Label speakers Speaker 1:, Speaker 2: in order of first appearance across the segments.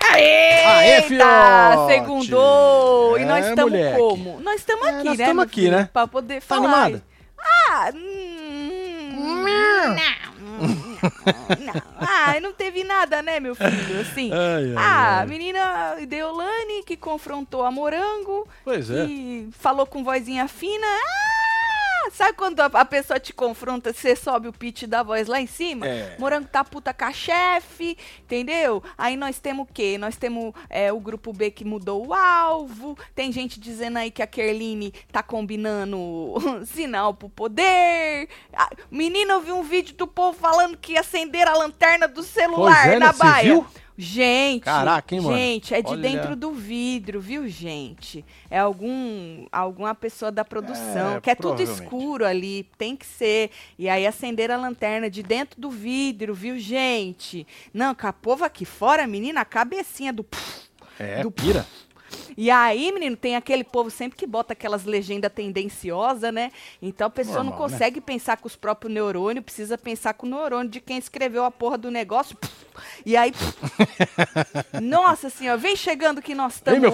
Speaker 1: Aê,
Speaker 2: Eita, segundou! e nós
Speaker 1: É,
Speaker 2: estamos
Speaker 1: moleque.
Speaker 2: como? Nós estamos
Speaker 1: É,
Speaker 2: aqui,
Speaker 1: nós
Speaker 2: né?
Speaker 1: tamo
Speaker 2: meu
Speaker 1: aqui,
Speaker 2: filho?
Speaker 1: né?
Speaker 2: Pra poder
Speaker 1: Tá
Speaker 2: falar.
Speaker 1: animada?
Speaker 2: Ah, hum, não, não. Ah, não teve nada, né, meu filho? Assim.
Speaker 1: Ai, ai,
Speaker 2: ah,
Speaker 1: ai.
Speaker 2: menina Deolane que confrontou a Morango
Speaker 1: Pois é.
Speaker 2: e falou com vozinha fina. Ah, sabe quando a, a pessoa te confronta, você sobe o pitch da voz lá em cima?
Speaker 1: É.
Speaker 2: Morango tá puta com a chefe, entendeu? Aí nós temos o quê? Nós temos é, o grupo B que mudou o alvo. Tem gente dizendo aí que a Kerline tá combinando sinal pro poder. Ah, menino, eu vi um vídeo do povo falando que ia acender a lanterna do celular
Speaker 1: Pois é,
Speaker 2: na baia.
Speaker 1: viu?
Speaker 2: Gente,
Speaker 1: Caraca, hein, mano?
Speaker 2: gente, é de
Speaker 1: Olha.
Speaker 2: dentro do vidro, viu, gente? É algum alguma pessoa da produção,
Speaker 1: É,
Speaker 2: que é tudo escuro ali, tem que ser. E aí acender a lanterna de dentro do vidro, viu, gente? Não, com a povo aqui fora, menina, a cabecinha do
Speaker 1: É,
Speaker 2: do-
Speaker 1: pira.
Speaker 2: E aí, menino, tem aquele povo sempre que bota aquelas legendas tendenciosas, né? Então a pessoa não
Speaker 1: Normal, né?
Speaker 2: consegue pensar com os próprios neurônios, precisa pensar com o neurônio de quem escreveu a porra do negócio. E aí. Nossa senhora, vem chegando que nós estamos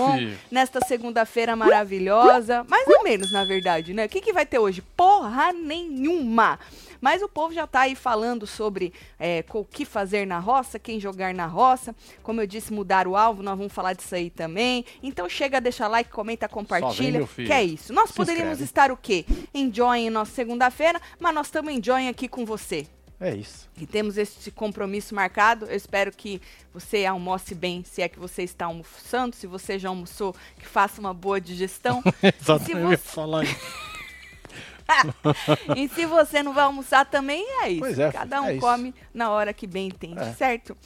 Speaker 2: nesta segunda-feira maravilhosa. Mais ou menos, na verdade, né? O que, que vai ter hoje? Porra nenhuma! Mas o povo já tá aí falando sobre é, o que fazer na roça, quem jogar na roça. Como eu disse, mudar o alvo, nós vamos falar disso aí também. Então chega, deixa like, comenta, compartilha.
Speaker 1: filho.
Speaker 2: que é isso. Nós
Speaker 1: Se
Speaker 2: poderíamos
Speaker 1: inscreve.
Speaker 2: estar o quê? Enjoying nossa segunda-feira, mas nós estamos enjoying aqui com você.
Speaker 1: É isso.
Speaker 2: E temos esse compromisso marcado. Eu espero que você almoce bem, se é que você está almoçando. Se você já almoçou, que faça uma boa digestão.
Speaker 1: Exatamente,
Speaker 2: Se você-
Speaker 1: falar isso.
Speaker 2: e se você não vai almoçar também, é isso.
Speaker 1: Pois é,
Speaker 2: Cada um
Speaker 1: é isso.
Speaker 2: come na hora que bem entende,
Speaker 1: É.
Speaker 2: certo?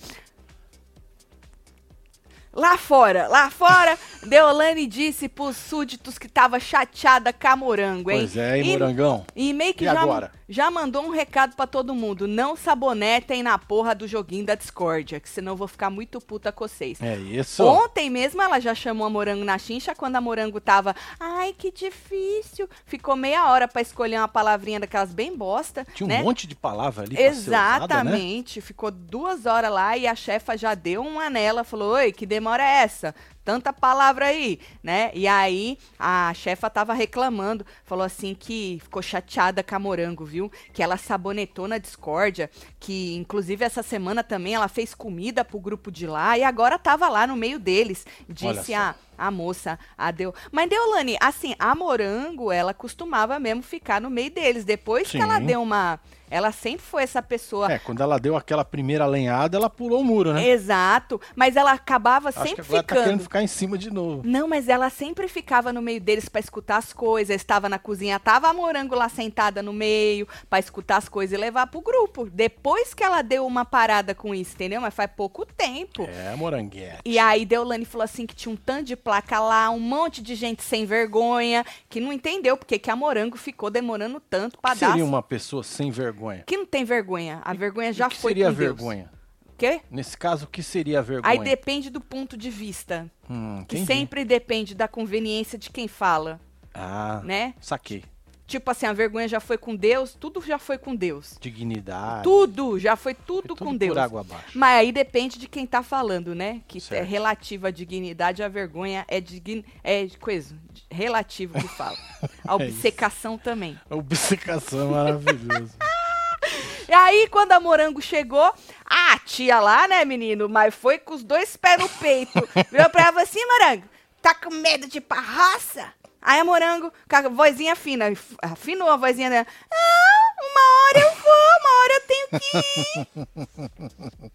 Speaker 2: Lá fora, lá fora, Deolane disse pros súditos que tava chateada com a morango, hein?
Speaker 1: Pois é, hein,
Speaker 2: E-
Speaker 1: morangão?
Speaker 2: E meio que
Speaker 1: E
Speaker 2: já,
Speaker 1: agora?
Speaker 2: Já mandou um recado pra todo mundo. Não sabonetem na porra do joguinho da discórdia, que senão eu vou ficar muito puta com vocês.
Speaker 1: É isso.
Speaker 2: Ontem mesmo ela já chamou a Morango na chincha quando a Morango tava, ai, que difícil. Ficou meia hora pra escolher uma palavrinha daquelas bem bosta,
Speaker 1: Tinha um
Speaker 2: né?
Speaker 1: monte de palavra ali pra ser usada, né?
Speaker 2: Exatamente. Ficou duas horas lá e a chefa já deu uma nela, falou, oi, que demora é essa? Tanta palavra aí, né? E aí a chefa tava reclamando, falou assim que ficou chateada com a Morango, viu? Que ela sabonetou na discórdia, que inclusive essa semana também ela fez comida pro grupo de lá e agora tava lá no meio deles. Disse a, a moça, a Deu. Mas Deolane, assim, a Morango, ela costumava mesmo ficar no meio deles. Depois que ela
Speaker 1: Sim.
Speaker 2: deu uma. Ela sempre foi essa pessoa.
Speaker 1: É, quando ela deu aquela primeira lenhada, ela pulou o muro, né?
Speaker 2: Exato, mas ela acabava
Speaker 1: Acho que
Speaker 2: sempre
Speaker 1: agora tá querendo
Speaker 2: ficando.
Speaker 1: ficar em cima de novo.
Speaker 2: Não, mas ela sempre ficava no meio deles pra escutar as coisas. Estava na cozinha, tava a morango lá sentada no meio pra escutar as coisas e levar pro grupo. Depois que ela deu uma parada com isso, entendeu? Mas faz pouco tempo.
Speaker 1: É, moranguete.
Speaker 2: E aí Deolane falou assim que tinha um tanto de placa lá, um monte de gente sem vergonha, que não entendeu porque que a Morango ficou demorando tanto
Speaker 1: que
Speaker 2: dar.
Speaker 1: seria uma pessoa sem vergonha?
Speaker 2: Que não tem vergonha. A vergonha já
Speaker 1: o que
Speaker 2: foi
Speaker 1: seria
Speaker 2: com
Speaker 1: a
Speaker 2: Deus.
Speaker 1: vergonha?
Speaker 2: Quê?
Speaker 1: Nesse caso, o que seria a vergonha?
Speaker 2: Aí depende do ponto de vista.
Speaker 1: Hum,
Speaker 2: Que sempre depende da conveniência de quem fala,
Speaker 1: Ah,
Speaker 2: né?
Speaker 1: saquei.
Speaker 2: Tipo assim, a vergonha já foi com Deus, tudo já foi com Deus.
Speaker 1: Dignidade.
Speaker 2: Tudo, já foi tudo,
Speaker 1: tudo
Speaker 2: com Deus.
Speaker 1: por água abaixo.
Speaker 2: Mas aí depende de quem tá falando, né? Que é
Speaker 1: Certo.
Speaker 2: relativa à dignidade, a vergonha é, digni é coisa, relativo que fala. A
Speaker 1: É
Speaker 2: obcecação também.
Speaker 1: A obcecação é maravilhoso.
Speaker 2: E aí, quando a Morango chegou, a tia lá, né, menino, mas foi com os dois pés no peito. Virou pra ela assim, Morango, tá com medo de ir pra roça? Aí a Morango, com a vozinha fina, afinou a vozinha dela. Ah, uma hora eu vou, uma hora eu tenho que ir.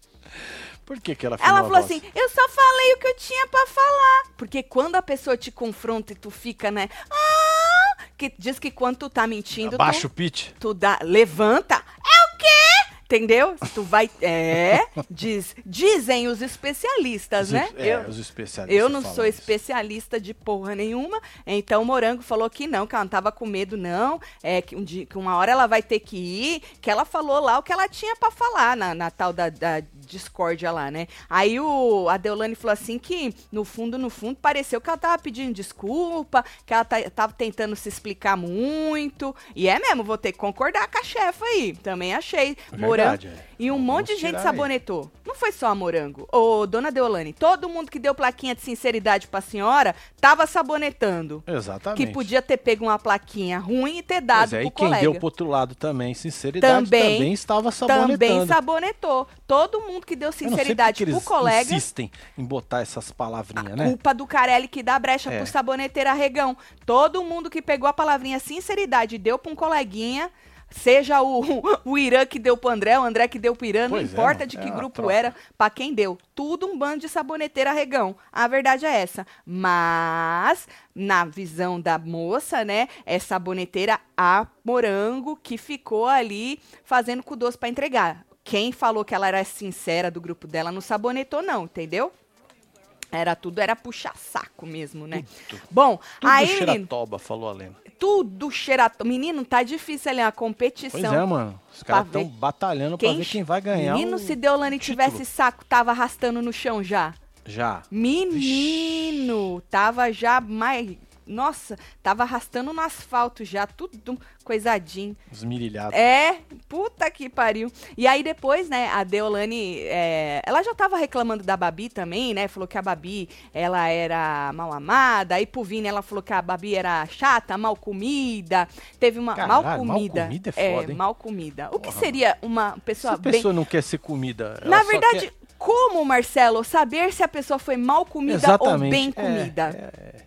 Speaker 1: Por que, que ela
Speaker 2: Ela falou assim, eu só falei o que eu tinha pra falar. Porque quando a pessoa te confronta e tu fica, né, ah, que diz que quando tu tá mentindo, tu-
Speaker 1: Abaixa o pitch.
Speaker 2: tu dá, levanta. É o quê? Entendeu? Tu vai. É. Diz, dizem os especialistas,
Speaker 1: Os
Speaker 2: né?
Speaker 1: é,
Speaker 2: Eu-
Speaker 1: os especialistas.
Speaker 2: Eu não sou
Speaker 1: isso.
Speaker 2: especialista de porra nenhuma, então o Morango falou que não, que ela não tava com medo, não. É que, um dia, que uma hora ela vai ter que ir, que ela falou lá o que ela tinha pra falar na, na tal da, da discórdia lá, né? Aí o, a Deolane falou assim que, no fundo, no fundo, pareceu que ela tava pedindo desculpa, que ela tá- tava tentando se explicar muito. E é mesmo, vou ter que concordar com a chefa aí. Também achei. Morango.
Speaker 1: É.
Speaker 2: E um
Speaker 1: Vamos
Speaker 2: monte de gente
Speaker 1: tirar aí.
Speaker 2: sabonetou. Não foi só a Morango. Ô, dona Deolane, todo mundo que deu plaquinha de sinceridade pra senhora tava sabonetando.
Speaker 1: Exatamente.
Speaker 2: Que podia ter pego uma plaquinha ruim e ter dado
Speaker 1: Pois é,
Speaker 2: pro
Speaker 1: e quem
Speaker 2: colega.
Speaker 1: deu pro outro lado também, sinceridade,
Speaker 2: Também-
Speaker 1: também, estava sabonetando.
Speaker 2: Também sabonetou. Todo mundo que deu
Speaker 1: Eu não sei
Speaker 2: sinceridade pro
Speaker 1: eles
Speaker 2: colega.
Speaker 1: insistem em botar essas palavrinhas, né?
Speaker 2: Culpa do Carelli que dá brecha
Speaker 1: É.
Speaker 2: pro saboneteiro arregão. Todo mundo que pegou a palavrinha sinceridade e deu pra um coleguinha, seja o, o Irã que deu pro André, o André que deu pro Irã, não
Speaker 1: Pois é,
Speaker 2: importa
Speaker 1: mano,
Speaker 2: de
Speaker 1: é
Speaker 2: que
Speaker 1: uma
Speaker 2: grupo
Speaker 1: troca.
Speaker 2: era, pra quem deu. Tudo um bando de saboneteiro arregão. A verdade é essa. Mas, na visão da moça, né, é saboneteira a morango que ficou ali fazendo com doce pra entregar. Quem falou que ela era sincera do grupo dela não sabonetou, não, entendeu? Era tudo, era puxar saco mesmo, né?
Speaker 1: Tudo.
Speaker 2: Bom,
Speaker 1: Tudo
Speaker 2: aí,
Speaker 1: xeratoba, falou a Lena.
Speaker 2: Tudo cheirato. Menino, tá difícil ali a competição.
Speaker 1: Pois é, mano. Os caras estão batalhando pra ver quem vai ganhar
Speaker 2: Menino,
Speaker 1: o
Speaker 2: se Deolane
Speaker 1: título.
Speaker 2: tivesse saco, tava arrastando no chão já.
Speaker 1: Já.
Speaker 2: Menino, tava já mais. Nossa, tava arrastando no asfalto já, tudo coisadinho.
Speaker 1: Esmirilhado.
Speaker 2: É, puta que pariu. E aí depois, né, a Deolane, é, ela já tava reclamando da Babi também, né? Falou que a Babi, ela era mal amada. Aí pro Vini, ela falou que a Babi era chata, mal comida. Teve uma
Speaker 1: Caralho,
Speaker 2: mal
Speaker 1: mal
Speaker 2: comida.
Speaker 1: comida é foda, hein?
Speaker 2: mal comida. O que
Speaker 1: Porra.
Speaker 2: seria uma
Speaker 1: Se
Speaker 2: pessoa
Speaker 1: a
Speaker 2: bem...
Speaker 1: pessoa não quer ser comida,
Speaker 2: Na verdade,
Speaker 1: quer-
Speaker 2: como, Marcelo, saber se a pessoa foi mal comida
Speaker 1: Exatamente.
Speaker 2: ou bem
Speaker 1: É,
Speaker 2: comida?
Speaker 1: é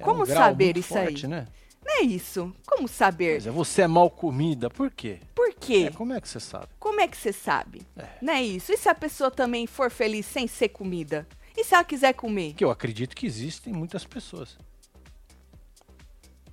Speaker 2: como
Speaker 1: um
Speaker 2: saber isso
Speaker 1: forte,
Speaker 2: aí?
Speaker 1: Né?
Speaker 2: Não é isso. Como saber?
Speaker 1: Pois é, você é mal comida, por quê?
Speaker 2: Por quê?
Speaker 1: É, como é que você sabe?
Speaker 2: Como é que você sabe?
Speaker 1: É.
Speaker 2: Não é isso? E se a pessoa também for feliz sem ser comida? E se ela quiser comer?
Speaker 1: Porque eu acredito que existem muitas pessoas.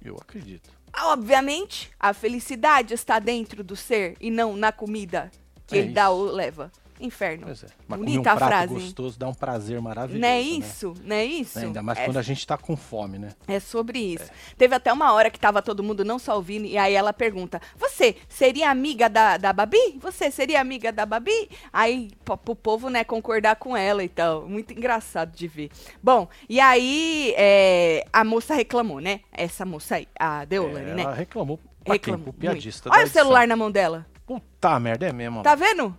Speaker 1: Eu acredito.
Speaker 2: Obviamente, a felicidade está dentro do ser e não na comida que
Speaker 1: É
Speaker 2: ele dá
Speaker 1: isso.
Speaker 2: ou leva. Inferno.
Speaker 1: Pois é. Mas um
Speaker 2: Bonita a
Speaker 1: prato
Speaker 2: frase,
Speaker 1: gostoso dá um prazer maravilhoso.
Speaker 2: Não é
Speaker 1: né?
Speaker 2: isso? Não é isso?
Speaker 1: Ainda mais
Speaker 2: é
Speaker 1: quando a gente tá com fome, né?
Speaker 2: É sobre isso. Teve até uma hora que tava todo mundo não só ouvindo, e aí ela pergunta: Você seria amiga da, da Babi? Você seria amiga da Babi? Aí, pro, povo, né, concordar com ela e tal. Muito engraçado de ver. Bom, e aí é, a moça reclamou, né? Essa moça aí, a Deolane,
Speaker 1: É,
Speaker 2: né?
Speaker 1: Ela reclamou pra quem?
Speaker 2: Reclamou.
Speaker 1: Pro piadista.
Speaker 2: Olha o celular na mão dela.
Speaker 1: Puta merda, é mesmo.
Speaker 2: Tá vendo?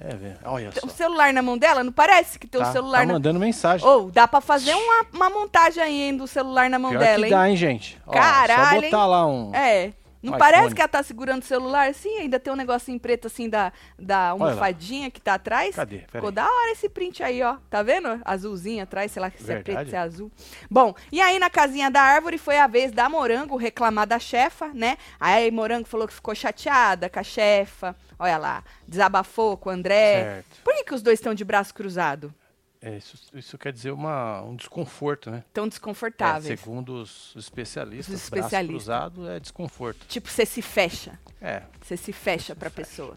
Speaker 1: É, velho. Olha só.
Speaker 2: O celular na mão dela? Não parece que tem
Speaker 1: tá,
Speaker 2: o celular
Speaker 1: tá
Speaker 2: na
Speaker 1: mandando mensagem.
Speaker 2: Ou dá pra fazer uma, uma montagem aí hein, do celular na mão
Speaker 1: Pior
Speaker 2: dela,
Speaker 1: que
Speaker 2: hein?
Speaker 1: dá, hein, gente? Ó,
Speaker 2: Caralho,
Speaker 1: Só botar lá um...
Speaker 2: É. Não
Speaker 1: Um
Speaker 2: parece
Speaker 1: iPhone.
Speaker 2: que ela tá segurando o celular assim? Ainda tem um negocinho preto assim da, da almofadinha que tá atrás?
Speaker 1: Cadê? Pera
Speaker 2: Ficou
Speaker 1: aí.
Speaker 2: da hora esse print aí, ó. Tá vendo? Azulzinho atrás, sei lá se é preto,
Speaker 1: Verdade.
Speaker 2: se é azul. Bom, e aí na casinha da árvore foi a vez da Morango reclamar da chefa, né? Aí Morango falou que ficou chateada com a chefa. Olha lá, desabafou com o André.
Speaker 1: Certo.
Speaker 2: Por que, que os dois estão de braço cruzado?
Speaker 1: É, isso, isso quer dizer uma, um desconforto, né?
Speaker 2: Tão
Speaker 1: É,
Speaker 2: desconfortáveis.
Speaker 1: segundo os especialistas,
Speaker 2: Os
Speaker 1: braço
Speaker 2: especialistas.
Speaker 1: cruzado é desconforto.
Speaker 2: Tipo, você se fecha.
Speaker 1: É,
Speaker 2: Você se fecha pra pessoa.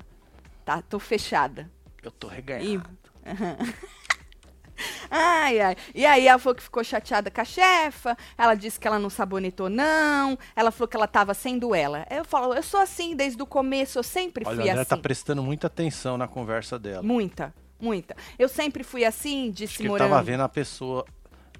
Speaker 2: Tá, tô fechada.
Speaker 1: eu tô
Speaker 2: E...
Speaker 1: reganhado.
Speaker 2: ai, ai. E aí ela falou que ficou chateada com a chefa. Ela disse que ela não sabonetou, não. Ela falou que ela tava sendo ela. Eu falo, eu sou assim desde o começo, eu sempre
Speaker 1: Olha,
Speaker 2: fui
Speaker 1: André
Speaker 2: assim.
Speaker 1: tá prestando muita atenção na conversa dela.
Speaker 2: Muita, muita. Eu sempre fui assim,
Speaker 1: Acho
Speaker 2: disse
Speaker 1: que ele
Speaker 2: Morango.
Speaker 1: tava vendo a pessoa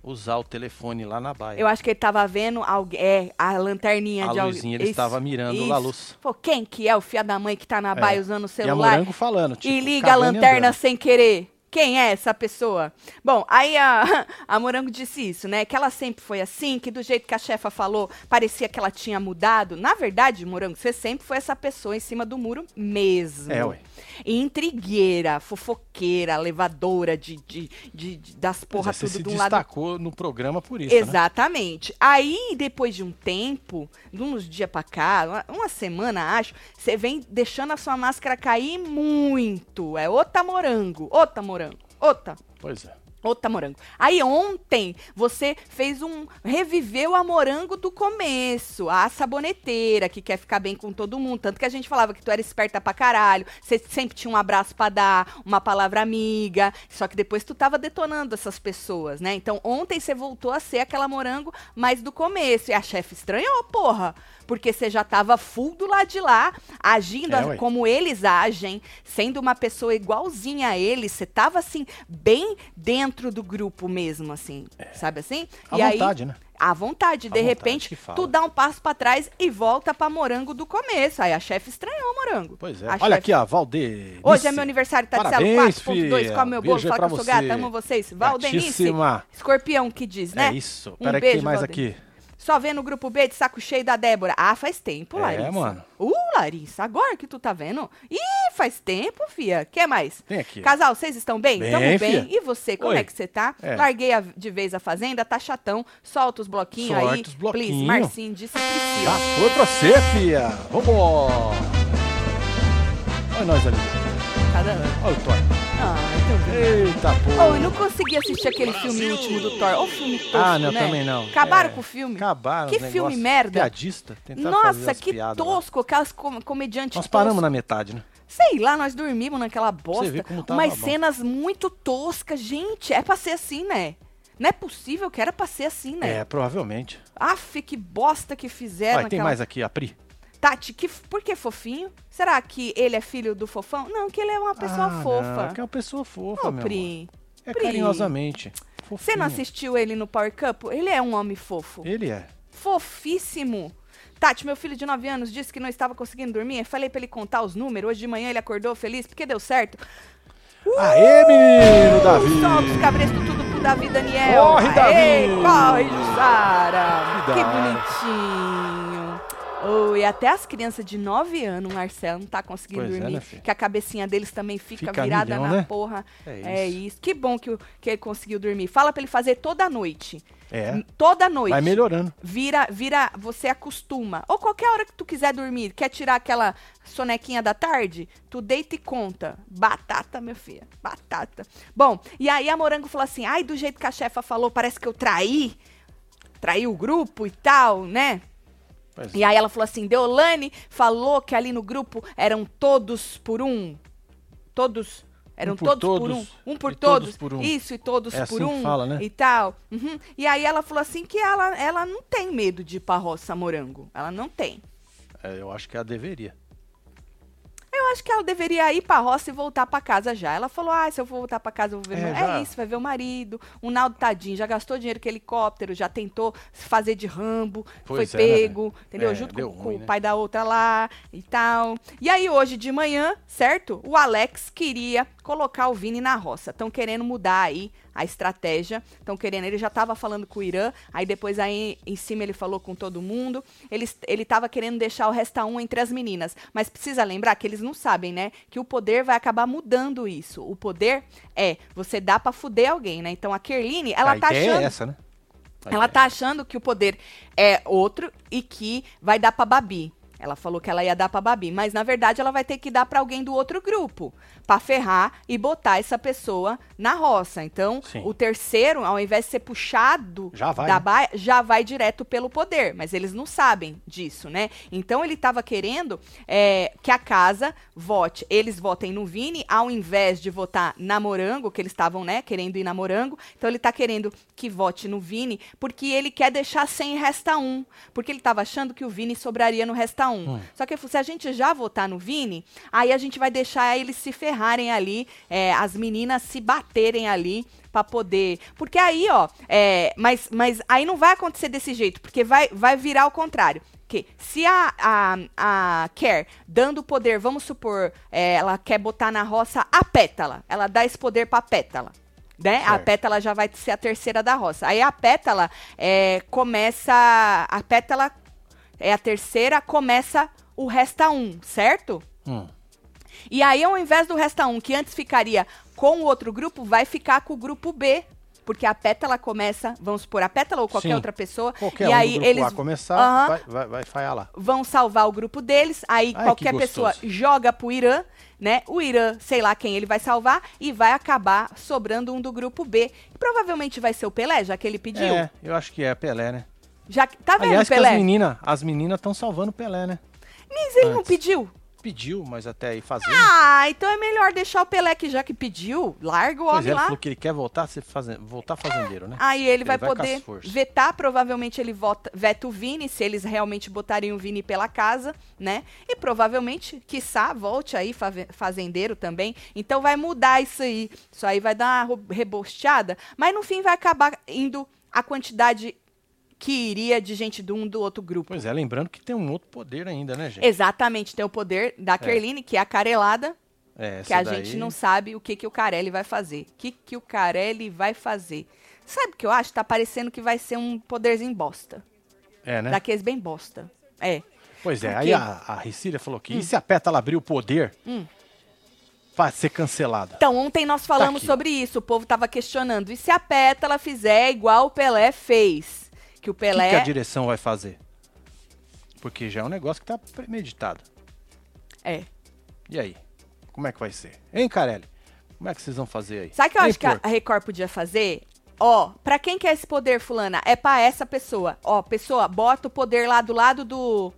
Speaker 1: usar o telefone lá na baia.
Speaker 2: Eu acho que ele tava vendo alguém, é, a lanterninha
Speaker 1: a
Speaker 2: de alguém.
Speaker 1: luzinha, ele
Speaker 2: Isso,
Speaker 1: estava mirando
Speaker 2: isso.
Speaker 1: lá a luz.
Speaker 2: Pô, quem que é o filho da mãe que tá na
Speaker 1: É.
Speaker 2: baia usando o
Speaker 1: E a
Speaker 2: celular?
Speaker 1: Morango falando, tipo,
Speaker 2: e liga a lanterna
Speaker 1: andando.
Speaker 2: sem querer. Quem é essa pessoa? Bom, aí a, a Morango disse isso, né? Que ela sempre foi assim, que do jeito que a chefa falou, parecia que ela tinha mudado. Na verdade, Morango, você sempre foi essa pessoa em cima do muro mesmo.
Speaker 1: É, ué.
Speaker 2: E intrigueira, fofoqueira, levadora de, de, de- de- das
Speaker 1: é, você
Speaker 2: tudo
Speaker 1: se
Speaker 2: de um lado
Speaker 1: destacou no programa por isso, né?
Speaker 2: Exatamente. Aí, depois de um tempo, de uns dias pra cá, uma, uma semana, acho, você vem deixando a sua máscara cair muito. É outra morango, outra morango, outra.
Speaker 1: Pois é.
Speaker 2: Outra morango. Aí ontem você fez um. Reviveu a morango do começo. A saboneteira, que quer ficar bem com todo mundo. Tanto que a gente falava que tu era esperta pra caralho. Você sempre tinha um abraço pra dar, uma palavra amiga. Só que depois tu tava detonando essas pessoas, né? Então ontem você voltou a ser aquela morango mais do começo. E a chefe estranhou, porra porque você já estava full do lado de lá, agindo
Speaker 1: É,
Speaker 2: como eles agem, sendo uma pessoa igualzinha a eles, você tava assim, bem dentro do grupo mesmo, assim, sabe assim?
Speaker 1: À
Speaker 2: e
Speaker 1: vontade,
Speaker 2: aí,
Speaker 1: né?
Speaker 2: À vontade, de repente, tu dá um passo pra trás e volta pra morango do começo. Aí a chefe estranhou o morango.
Speaker 1: Pois é.
Speaker 2: A
Speaker 1: Olha
Speaker 2: chefe-
Speaker 1: aqui, ó, Valdir.
Speaker 2: Hoje é meu aniversário, tá
Speaker 1: Parabéns,
Speaker 2: 4.2,
Speaker 1: filha.
Speaker 2: come meu bolo, fala que eu sou gata, amo vocês. Valdenice, escorpião que diz, né?
Speaker 1: É isso.
Speaker 2: Um
Speaker 1: Pera aqui,
Speaker 2: beijo,
Speaker 1: mais
Speaker 2: Valdir.
Speaker 1: aqui.
Speaker 2: Só vendo o grupo B de saco cheio da Débora. Ah, faz tempo,
Speaker 1: É,
Speaker 2: Larissa.
Speaker 1: mano.
Speaker 2: Uh, Larissa, agora que tu tá vendo? Ih, faz tempo, fia. que mais?
Speaker 1: Tem aqui.
Speaker 2: Casal, vocês estão bem?
Speaker 1: Bem,
Speaker 2: Tamo bem. E você, como
Speaker 1: Oi.
Speaker 2: é que você tá?
Speaker 1: É.
Speaker 2: Larguei a- de vez a fazenda, tá chatão. Solta os bloquinhos aí.
Speaker 1: Solta os bloquinho.
Speaker 2: Please, Marcinho, disse Priscila.
Speaker 1: Já foi pra você, fia. Vambora. Olha nós ali.
Speaker 2: Tá dando?
Speaker 1: Olha o Thor. Eita, pô.
Speaker 2: Oh, eu não consegui assistir aquele filme último do Thor. Ô, filme tosco,
Speaker 1: Ah, não,
Speaker 2: né?
Speaker 1: também não.
Speaker 2: Acabaram
Speaker 1: É,
Speaker 2: com o filme?
Speaker 1: Acabaram
Speaker 2: Que filme merda.
Speaker 1: Piadista.
Speaker 2: Nossa, que
Speaker 1: piadas lá.
Speaker 2: tosco. Aquelas com comediantes
Speaker 1: Nós paramos na metade, né?
Speaker 2: Sei lá, nós dormimos naquela bosta.
Speaker 1: vê como tava
Speaker 2: umas
Speaker 1: bom.
Speaker 2: cenas muito toscas. Gente, é pra ser assim, né? Não é possível que era pra ser assim, né?
Speaker 1: É, provavelmente.
Speaker 2: Aff, que bosta que fizeram
Speaker 1: Olha, tem
Speaker 2: naquela...
Speaker 1: mais aqui, a Pri.
Speaker 2: Tati, que... por que fofinho? Será que ele é filho do fofão? Não, que ele é uma pessoa
Speaker 1: Ah,
Speaker 2: fofa.
Speaker 1: Não, que é uma pessoa fofa,
Speaker 2: Ô,
Speaker 1: meu.
Speaker 2: Pri,
Speaker 1: É
Speaker 2: Pri.
Speaker 1: carinhosamente.
Speaker 2: você não assistiu ele no Power Cup? Ele é um homem fofo.
Speaker 1: Ele é.
Speaker 2: Fofíssimo. Tati, meu filho de 9 anos disse que não estava conseguindo dormir. Eu falei pra ele contar os números. Hoje de manhã ele acordou feliz porque deu certo.
Speaker 1: Aê, menino, Davi!
Speaker 2: Solta os cabrestos tudo pro Davi Daniel.
Speaker 1: Corre,
Speaker 2: Aê,
Speaker 1: Davi!
Speaker 2: Corre, Jussara!
Speaker 1: Que
Speaker 2: bonitinho. Oh, e até as crianças de 9 anos, o Marcelo, não tá conseguindo
Speaker 1: Pois é,
Speaker 2: dormir.
Speaker 1: né, filho?
Speaker 2: que a cabecinha deles também fica,
Speaker 1: Fica
Speaker 2: virada
Speaker 1: milhão,
Speaker 2: na
Speaker 1: né?
Speaker 2: porra.
Speaker 1: É
Speaker 2: É
Speaker 1: isso.
Speaker 2: isso. Que bom que, que ele conseguiu dormir. Fala pra ele fazer toda noite.
Speaker 1: É.
Speaker 2: Toda noite.
Speaker 1: Vai melhorando.
Speaker 2: Vira, vira, você acostuma. Ou qualquer hora que tu quiser dormir, quer tirar aquela sonequinha da tarde, tu deita e conta. Batata, meu filho, batata. Bom, e aí a Morango falou assim, ai, do jeito que a chefa falou, parece que eu traí, traí o grupo e tal, né?
Speaker 1: Pois
Speaker 2: E aí ela falou assim, Deolane falou que ali no grupo eram todos por um. Todos... Eram
Speaker 1: Um por
Speaker 2: todos, por
Speaker 1: todos
Speaker 2: um. Um por todos.
Speaker 1: todos por um.
Speaker 2: Isso, e todos
Speaker 1: É
Speaker 2: por
Speaker 1: assim
Speaker 2: um.
Speaker 1: fala, né?
Speaker 2: E tal. Uhum. E aí ela falou assim que ela, ela não tem medo de ir pra roça morango. Ela não tem.
Speaker 1: É, eu acho que ela deveria.
Speaker 2: Eu acho que ela deveria ir pra roça e voltar pra casa já. Ela falou: ah, se eu voltar pra casa, eu vou ver.
Speaker 1: É,
Speaker 2: meu... é isso, vai ver o marido. O Naldo tadinho, já gastou dinheiro com helicóptero, já tentou se fazer de Rambo,
Speaker 1: Pois
Speaker 2: foi
Speaker 1: é, né,
Speaker 2: pego,
Speaker 1: velho?
Speaker 2: entendeu?
Speaker 1: É,
Speaker 2: Junto com, com
Speaker 1: ruim,
Speaker 2: o
Speaker 1: né?
Speaker 2: pai da outra lá e tal. E aí, hoje de manhã, certo? O Alex queria colocar o Vini na roça. Estão querendo mudar aí a estratégia. Estão querendo. Ele já tava falando com o Irã, aí depois aí em cima ele falou com todo mundo. Ele, ele tava querendo deixar o resta um entre as meninas. Mas precisa lembrar que eles não sabem, né? Que o poder vai acabar mudando isso. O poder é você dá pra fuder alguém, né? Então a Kerline, ela
Speaker 1: a
Speaker 2: tá
Speaker 1: ideia
Speaker 2: achando.
Speaker 1: é essa, né?
Speaker 2: Ela tá achando que o poder é outro e que vai dar pra Babi. Ela falou que ela ia dar pra Babi, mas na verdade ela vai ter que dar pra alguém do outro grupo, Pra ferrar e botar essa pessoa na roça. Então,
Speaker 1: Sim.
Speaker 2: o terceiro, ao invés de ser puxado
Speaker 1: Já vai,
Speaker 2: da
Speaker 1: né?
Speaker 2: baia, já vai direto pelo poder, mas eles não sabem disso, né? Então ele tava querendo é, que a casa vote, eles votem no Vini, ao invés de votar na Morango, que eles estavam, né, querendo ir na Morango. Então ele tá querendo que vote no Vini, porque ele quer deixar sem resta um. Porque ele tava achando que o Vini sobraria no resta um.
Speaker 1: Hum.
Speaker 2: Só que se a gente já votar no Vini, aí a gente vai deixar eles se ferrarem ali, é, as meninas se baterem ali pra poder. Porque aí, ó, é, mas, mas aí não vai acontecer desse jeito, porque vai, vai virar o contrário. Que se a, a, a Care dando o poder, vamos supor, é, ela quer botar na roça a pétala, ela dá esse poder pra pétala. Né? A pétala já vai ser a terceira da roça. Aí a pétala é, começa. A pétala é a terceira, começa o resta um, certo?
Speaker 1: Hum.
Speaker 2: E aí, ao invés do resta um, que antes ficaria com o outro grupo, vai ficar com o grupo B. porque a pétala começa, vamos supor, a pétala ou qualquer
Speaker 1: Sim.
Speaker 2: outra pessoa,
Speaker 1: Qualquer
Speaker 2: e
Speaker 1: um
Speaker 2: aí eles
Speaker 1: A começar,
Speaker 2: Aham.
Speaker 1: vai, vai, vai falhar lá.
Speaker 2: vão salvar o grupo deles, aí
Speaker 1: Ai,
Speaker 2: qualquer
Speaker 1: que
Speaker 2: pessoa joga pro Irã, né? O Irã, sei lá quem ele vai salvar, e vai acabar sobrando um do grupo B. Provavelmente vai ser o Pelé, já que ele pediu.
Speaker 1: É, eu acho que é Pelé, né?
Speaker 2: Já que- tá vendo,
Speaker 1: Aliás, que
Speaker 2: Pelé?
Speaker 1: as meninas as estão salvando o Pelé, né?
Speaker 2: Mas ele não
Speaker 1: antes.
Speaker 2: pediu.
Speaker 1: Pediu, mas até aí fazendo.
Speaker 2: Ah, então é melhor deixar o Pelé que já que pediu, larga o
Speaker 1: pois
Speaker 2: homem
Speaker 1: é, ele
Speaker 2: lá.
Speaker 1: falou que ele quer voltar a ser fazen... voltar fazendeiro, né?
Speaker 2: Aí ele, vai
Speaker 1: vai com
Speaker 2: poder vetar, provavelmente ele vota, veta o Vini, se eles realmente botarem o Vini pela casa, né? E provavelmente, quiçá, volte aí fazendeiro também. Então vai mudar isso aí. Isso aí vai dar uma rebosteada, mas no fim vai acabar indo a quantidade que iria de gente de um do outro grupo.
Speaker 1: Pois é, lembrando que tem um outro poder ainda, né, gente?
Speaker 2: Exatamente, tem o poder da Kerline, que é a carelada,
Speaker 1: É,
Speaker 2: que a
Speaker 1: daí-
Speaker 2: gente não sabe o que, que o Carelli vai fazer. O que, que o Carelli vai fazer? Sabe o que eu acho? Tá parecendo que vai ser um poderzinho bosta.
Speaker 1: É, né?
Speaker 2: Daqueles bem bosta. É.
Speaker 1: Pois é, aí a, a Ricília falou que e se a Pétala abrir o poder
Speaker 2: Hum.
Speaker 1: pra ser cancelada?
Speaker 2: Então, ontem nós falamos
Speaker 1: aqui.
Speaker 2: sobre isso. O povo tava questionando. E se a Pétala fizer igual o Pelé fez? Que o
Speaker 1: O que, que
Speaker 2: Pelé.
Speaker 1: a direção vai fazer? Porque já é um negócio que tá premeditado.
Speaker 2: É.
Speaker 1: E aí? Como é que vai ser? Hein, Carelli? Como é que vocês vão fazer aí?
Speaker 2: Sabe o que eu
Speaker 1: Hein,
Speaker 2: acho que a
Speaker 1: porco?
Speaker 2: Record podia fazer? Ó, pra quem quer esse poder, fulana? É pra essa pessoa. Ó, pessoa, bota o poder lá do lado do.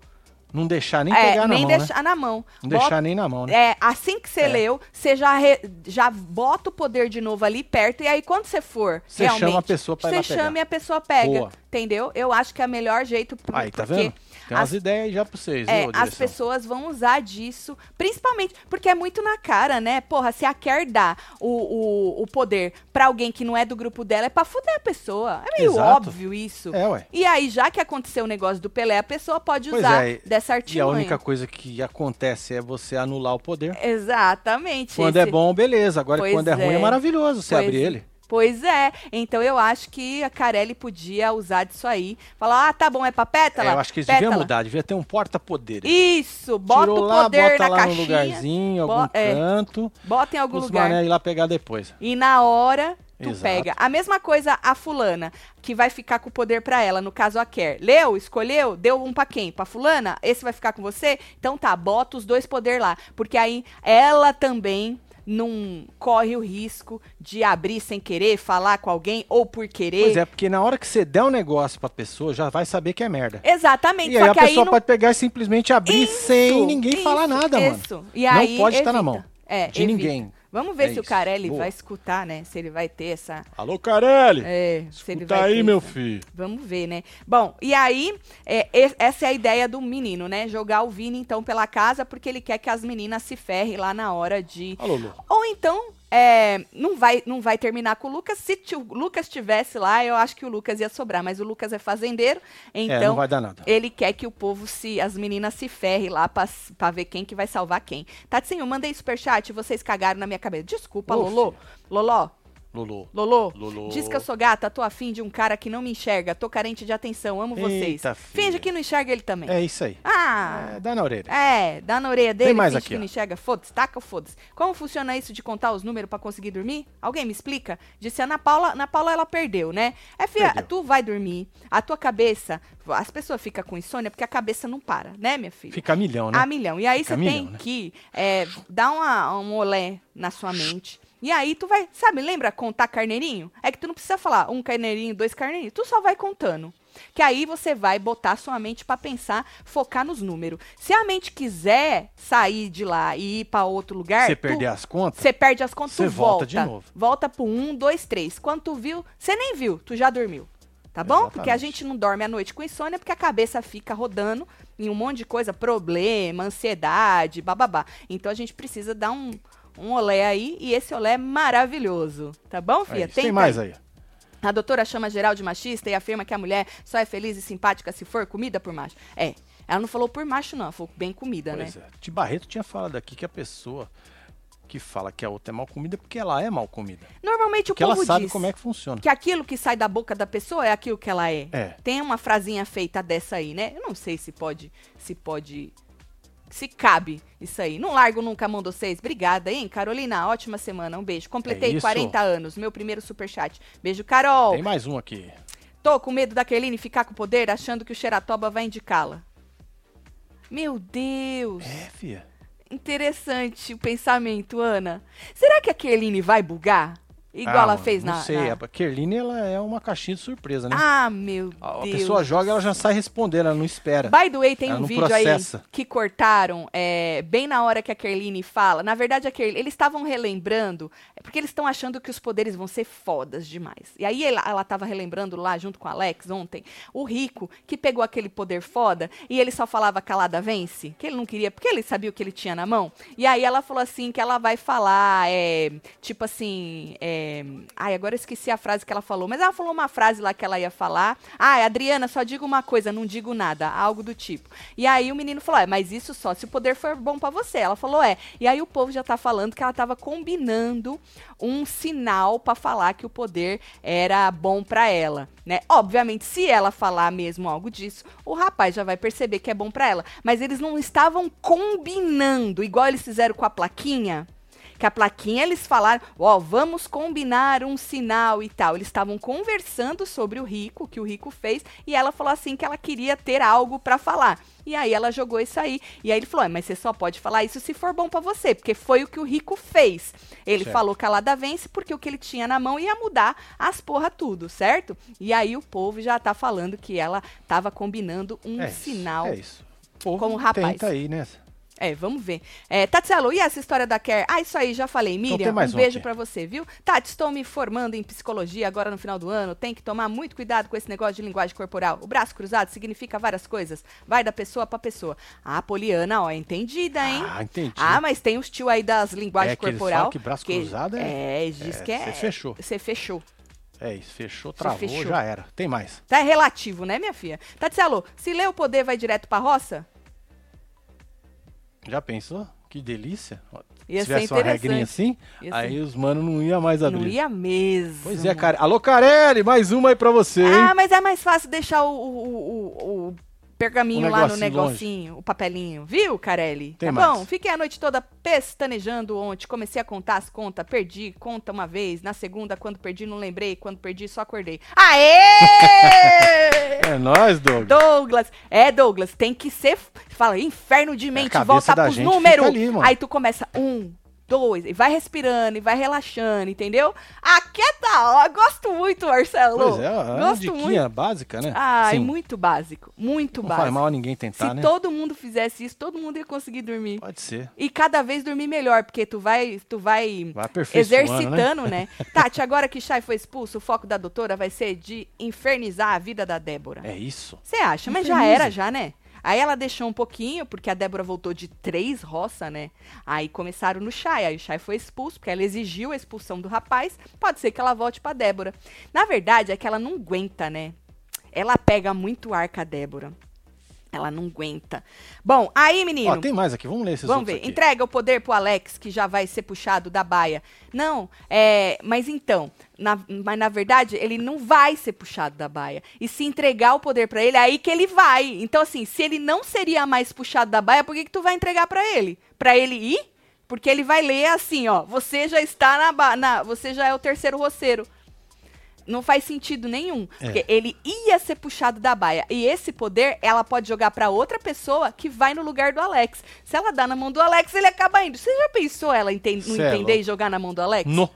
Speaker 1: Não deixar nem
Speaker 2: é,
Speaker 1: pegar na
Speaker 2: nem
Speaker 1: mão, né?
Speaker 2: deixar na mão.
Speaker 1: Não
Speaker 2: Bota-
Speaker 1: deixar nem na mão, né?
Speaker 2: É, assim que você
Speaker 1: É.
Speaker 2: leu, você já, re- já bota o poder de novo ali perto, e aí quando você for
Speaker 1: Você chama a pessoa pra
Speaker 2: você
Speaker 1: lá pegar.
Speaker 2: chama e a pessoa pega,
Speaker 1: Boa.
Speaker 2: Entendeu? Eu acho que é o melhor jeito, por-
Speaker 1: Aí, tá vendo? Tem umas
Speaker 2: as-
Speaker 1: ideias aí já pra vocês,
Speaker 2: é,
Speaker 1: viu,
Speaker 2: as pessoas vão usar disso, principalmente porque é muito na cara, né? Porra, se a Kerr dá o, o, o poder pra alguém que não é do grupo dela, é pra fuder a pessoa. É meio
Speaker 1: Exato.
Speaker 2: óbvio isso.
Speaker 1: É, ué.
Speaker 2: E aí, já que aconteceu o negócio do Pelé, a pessoa pode
Speaker 1: Pois
Speaker 2: usar
Speaker 1: é,
Speaker 2: dessa
Speaker 1: E a
Speaker 2: artimanha.
Speaker 1: única coisa que acontece é você anular o poder.
Speaker 2: Exatamente.
Speaker 1: Quando é
Speaker 2: esse-
Speaker 1: bom, beleza. Agora,
Speaker 2: Pois
Speaker 1: quando é, ruim, é
Speaker 2: é.
Speaker 1: maravilhoso você
Speaker 2: Pois
Speaker 1: abrir
Speaker 2: é.
Speaker 1: ele.
Speaker 2: Pois é. Então eu acho que a Carelli podia usar disso aí. Falar, ah, tá bom, é pra pétala?
Speaker 1: É, eu acho que eles
Speaker 2: pétala.
Speaker 1: deviam mudar, devia ter um porta-poderes.
Speaker 2: Isso, bota
Speaker 1: Tirou
Speaker 2: o
Speaker 1: lá,
Speaker 2: poder
Speaker 1: bota
Speaker 2: na
Speaker 1: lá
Speaker 2: caixinha.
Speaker 1: lugarzinho, algum
Speaker 2: Bo- é.
Speaker 1: canto.
Speaker 2: Bota em algum
Speaker 1: Os
Speaker 2: lugar.
Speaker 1: mané ir lá pegar depois.
Speaker 2: E na hora, tu
Speaker 1: Exato.
Speaker 2: pega. A mesma coisa a fulana, que vai ficar com o poder pra ela, no caso a Kerr. Leu, escolheu, deu um pra quem? Pra fulana? Esse vai ficar com você? Então tá, bota os dois poder lá. Porque aí ela também não corre o risco de abrir sem querer, falar com alguém ou por querer.
Speaker 1: Pois é, porque na hora que você der um negócio pra pessoa, já vai saber que é merda.
Speaker 2: Exatamente,
Speaker 1: E aí a pessoa
Speaker 2: não
Speaker 1: pode pegar e simplesmente abrir
Speaker 2: Isso,
Speaker 1: sem ninguém
Speaker 2: isso,
Speaker 1: falar nada, mano.
Speaker 2: isso. E aí,
Speaker 1: não pode estar na mão.
Speaker 2: É,
Speaker 1: de
Speaker 2: evita.
Speaker 1: ninguém.
Speaker 2: Vamos ver
Speaker 1: É
Speaker 2: se o
Speaker 1: isso.
Speaker 2: Carelli
Speaker 1: Boa.
Speaker 2: vai escutar, né? Se ele vai ter essa.
Speaker 1: Alô, Carelli!
Speaker 2: É, se ele
Speaker 1: Escuta
Speaker 2: vai
Speaker 1: aí,
Speaker 2: ter
Speaker 1: meu
Speaker 2: essa-
Speaker 1: filho.
Speaker 2: Vamos ver, né? Bom, e aí, é, essa é a ideia do menino, né? Jogar o Vini, então, pela casa, porque ele quer que as meninas se ferrem lá na hora de.
Speaker 1: Alô, Lu.
Speaker 2: Ou então, é, não, vai, não vai terminar com o Lucas. Se o Lucas estivesse lá, eu acho que o Lucas ia sobrar. Mas o Lucas é fazendeiro,
Speaker 1: é,
Speaker 2: então
Speaker 1: nada.
Speaker 2: ele quer que o povo se. as meninas se ferrem lá pra, pra ver quem que vai salvar quem. Tatinho, eu mandei superchat, vocês cagaram na minha cabeça. Desculpa,
Speaker 1: Ô,
Speaker 2: Lolo. Loló,
Speaker 1: Lulu.
Speaker 2: Lolô,
Speaker 1: Lolô.
Speaker 2: diz que eu sou gata, tô afim de um cara que não me enxerga, tô carente de atenção, amo vocês.
Speaker 1: Eita, filha.
Speaker 2: Finge que não enxerga ele também.
Speaker 1: É isso aí.
Speaker 2: Ah,
Speaker 1: É, dá na orelha.
Speaker 2: é, dá na orelha dele,
Speaker 1: mais
Speaker 2: finge
Speaker 1: aqui,
Speaker 2: que
Speaker 1: ó.
Speaker 2: não enxerga, foda-se, taca ou foda-se. Como funciona isso de contar os números pra conseguir dormir? Alguém me explica? Disse a Ana Paula, Ana Paula ela perdeu, né? É, filha,
Speaker 1: Perdeu.
Speaker 2: tu vai dormir, a tua cabeça, as pessoas ficam com insônia porque a cabeça não para, né, minha filha?
Speaker 1: Fica a milhão, né?
Speaker 2: A milhão. E aí
Speaker 1: Fica
Speaker 2: você
Speaker 1: a
Speaker 2: tem
Speaker 1: milhão, né?
Speaker 2: que é, dar uma, um olé na sua mente. E aí tu vai, sabe, lembra contar carneirinho? É que tu não precisa falar um carneirinho, dois carneirinhos. Tu só vai contando. Que aí você vai botar sua mente pra pensar, focar nos números. Se a mente quiser sair de lá e ir pra outro lugar,
Speaker 1: Você perder as contas,
Speaker 2: você perde as contas,
Speaker 1: Você volta
Speaker 2: volta.
Speaker 1: de novo.
Speaker 2: Volta pro um, dois, três. Quando tu viu, você nem viu, tu já dormiu. Tá bom? Porque a
Speaker 1: Exatamente.
Speaker 2: gente não dorme à noite com insônia porque a cabeça fica rodando em um monte de coisa, problema, ansiedade, bababá. Então a gente precisa dar um, um olé aí e esse olé é maravilhoso. Tá bom,
Speaker 1: é
Speaker 2: filha?
Speaker 1: isso. tem mais aí.
Speaker 2: A doutora chama geral de machista e afirma que a mulher só é feliz e simpática se for comida por macho. É. Ela não falou por macho, não. Ela falou bem comida, né?
Speaker 1: Pois é. Ti Barreto tinha falado aqui que a pessoa que fala que a outra é mal comida é porque ela é mal comida.
Speaker 2: Normalmente o
Speaker 1: Porque ela
Speaker 2: povo
Speaker 1: sabe
Speaker 2: diz
Speaker 1: como é que funciona.
Speaker 2: que aquilo que sai da boca da pessoa é aquilo que ela é.
Speaker 1: É.
Speaker 2: Tem uma frasinha feita dessa aí, né? Eu não sei se pode, se pode Se cabe isso aí. Não largo nunca a mão de vocês. Obrigada, hein? Carolina, ótima semana. Um beijo. Completei
Speaker 1: É isso.
Speaker 2: 40 anos. Meu primeiro superchat. Beijo, Carol.
Speaker 1: Tem mais um aqui.
Speaker 2: Tô com medo da Kerline ficar com poder, achando que o Xeratoba vai indicá-la. Meu Deus.
Speaker 1: É, fia.
Speaker 2: Interessante o pensamento, Ana. Será que a Kerline vai bugar? Igual
Speaker 1: Ah,
Speaker 2: ela
Speaker 1: mano,
Speaker 2: fez
Speaker 1: não
Speaker 2: na.
Speaker 1: sei.
Speaker 2: na-
Speaker 1: A Kerline, ela é uma caixinha de surpresa, né?
Speaker 2: Ah, meu
Speaker 1: a
Speaker 2: Deus.
Speaker 1: pessoa joga, ela já sai respondendo, ela não espera.
Speaker 2: By the way, tem
Speaker 1: Ela
Speaker 2: um
Speaker 1: não
Speaker 2: vídeo
Speaker 1: processa.
Speaker 2: aí que cortaram é, bem na hora que a Kerline fala. Na verdade, a Kerline, eles estavam relembrando, é porque eles estão achando que os poderes vão ser fodas demais. E aí ela, ela tava relembrando lá junto com a Alex ontem, o Rico, que pegou aquele poder foda e ele só falava calada vence, que ele não queria, porque ele sabia o que ele tinha na mão. E aí ela falou assim que ela vai falar, é, tipo assim, é, ai, agora esqueci a frase que ela falou, mas ela falou uma frase lá que ela ia falar. Ah, Adriana, só digo uma coisa, não digo nada, algo do tipo. E aí o menino falou: "É, mas isso só se o poder for bom pra você". Ela falou: "É". E aí o povo já tá falando que ela tava combinando um sinal pra falar que o poder era bom pra ela, né? Obviamente, se ela falar mesmo algo disso, o rapaz já vai perceber que é bom pra ela, mas eles não estavam combinando, igual eles fizeram com a plaquinha que a plaquinha eles falaram, ó, vamos combinar um sinal e tal. Eles estavam conversando sobre o rico, que o rico fez, e ela falou assim que ela queria ter algo pra falar. E aí ela jogou isso aí. E aí ele falou: "É, mas você só pode falar isso se for bom pra você, porque foi o que o rico fez. Ele
Speaker 1: Certo.
Speaker 2: falou calada vence porque o que ele tinha na mão ia mudar as porra tudo, certo? E aí o povo já tá falando que ela tava combinando um
Speaker 1: é
Speaker 2: sinal.
Speaker 1: É isso. O povo
Speaker 2: como rapaz.
Speaker 1: Tenta aí, né?
Speaker 2: É, vamos ver. É, e essa história da Care? Ah, isso aí, já falei. Miriam,
Speaker 1: tem mais
Speaker 2: um beijo pra você, viu? Tati, estou me formando em psicologia agora no final do ano. Tem que tomar muito cuidado com esse negócio de linguagem corporal. O braço cruzado significa várias coisas. Vai da pessoa pra pessoa. Ah, Poliana, ó, entendida, hein?
Speaker 1: Ah, entendi.
Speaker 2: Ah, mas tem os tio aí das linguagens
Speaker 1: É que
Speaker 2: corporal.
Speaker 1: que braço cruzado é-
Speaker 2: É, diz
Speaker 1: é,
Speaker 2: que é.
Speaker 1: você fechou.
Speaker 2: Você fechou.
Speaker 1: É isso, fechou, travou,
Speaker 2: fechou.
Speaker 1: já era. Tem mais.
Speaker 2: Tá relativo, né, minha filha? Tatselo, se lê o poder, vai direto pra roça?
Speaker 1: Já pensou? Que delícia.
Speaker 2: Ia
Speaker 1: Se tivesse uma regrinha assim,
Speaker 2: Ia
Speaker 1: aí
Speaker 2: ser-
Speaker 1: os manos não iam mais abrir.
Speaker 2: Não ia mesmo.
Speaker 1: Pois é, cara. Alô, Carelli, mais uma aí pra você, hein?
Speaker 2: Ah, mas é mais fácil deixar o, o- o- o pergaminho lá no
Speaker 1: negocinho longe.
Speaker 2: o papelinho, viu, Carelli?
Speaker 1: Tem
Speaker 2: tá
Speaker 1: mais.
Speaker 2: bom? Fiquei a noite toda pestanejando ontem, comecei a contar as contas, perdi conta uma vez, na segunda, quando perdi, não lembrei, quando perdi, só acordei. Aê!
Speaker 1: É nóis, Doug.
Speaker 2: Douglas, é Douglas, tem que ser. Fala, inferno de mente,
Speaker 1: cabeça
Speaker 2: volta pros números. Aí tu começa um, dois, e vai respirando, e vai relaxando, entendeu? Aqui é da gosto muito, Marcelo.
Speaker 1: Pois é, é uma
Speaker 2: gosto
Speaker 1: diquinha
Speaker 2: muito.
Speaker 1: básica, né?
Speaker 2: Ai,
Speaker 1: Sim,
Speaker 2: muito básico, muito
Speaker 1: Não faz
Speaker 2: básico.
Speaker 1: mal a ninguém tentar,
Speaker 2: Se
Speaker 1: né?
Speaker 2: todo mundo fizesse isso, todo mundo ia conseguir dormir.
Speaker 1: Pode ser.
Speaker 2: E cada vez dormir melhor, porque tu vai, tu vai
Speaker 1: Vai né?
Speaker 2: exercitando, né? Tati, agora que Chay foi expulso, o foco da doutora vai ser de infernizar a vida da Débora.
Speaker 1: É isso.
Speaker 2: Você acha? Mas já
Speaker 1: Inferniza.
Speaker 2: era, já, né? Aí ela deixou um pouquinho, porque a Débora voltou de três roça, né? Aí começaram no Chay. Aí o Chay foi expulso, porque ela exigiu a expulsão do rapaz. Pode ser que ela volte pra Débora. Na verdade, é que ela não aguenta, né? Ela pega muito ar com a Débora. Ela não aguenta. Bom, aí, menino.
Speaker 1: Ó, tem mais aqui. Vamos ler esses
Speaker 2: Vamos ver.
Speaker 1: aqui.
Speaker 2: Entrega o poder pro Alex, que já vai ser puxado da baia. Não, é. Mas então, na- mas na verdade, ele não vai ser puxado da baia. E se entregar o poder pra ele, é aí que ele vai. Então, assim, se ele não seria mais puxado da baia, por que, que tu vai entregar pra ele? Pra ele ir? Porque ele vai ler assim, ó. Você já está na, na. Você já é o terceiro roceiro. Não faz sentido nenhum.
Speaker 1: É.
Speaker 2: Porque ele ia ser puxado da baia. E esse poder, ela pode jogar pra outra pessoa que vai no lugar do Alex. Se ela dá na mão do Alex, ele acaba indo. Você já pensou ela enten- não
Speaker 1: é
Speaker 2: entender e jogar na mão do Alex?
Speaker 1: No.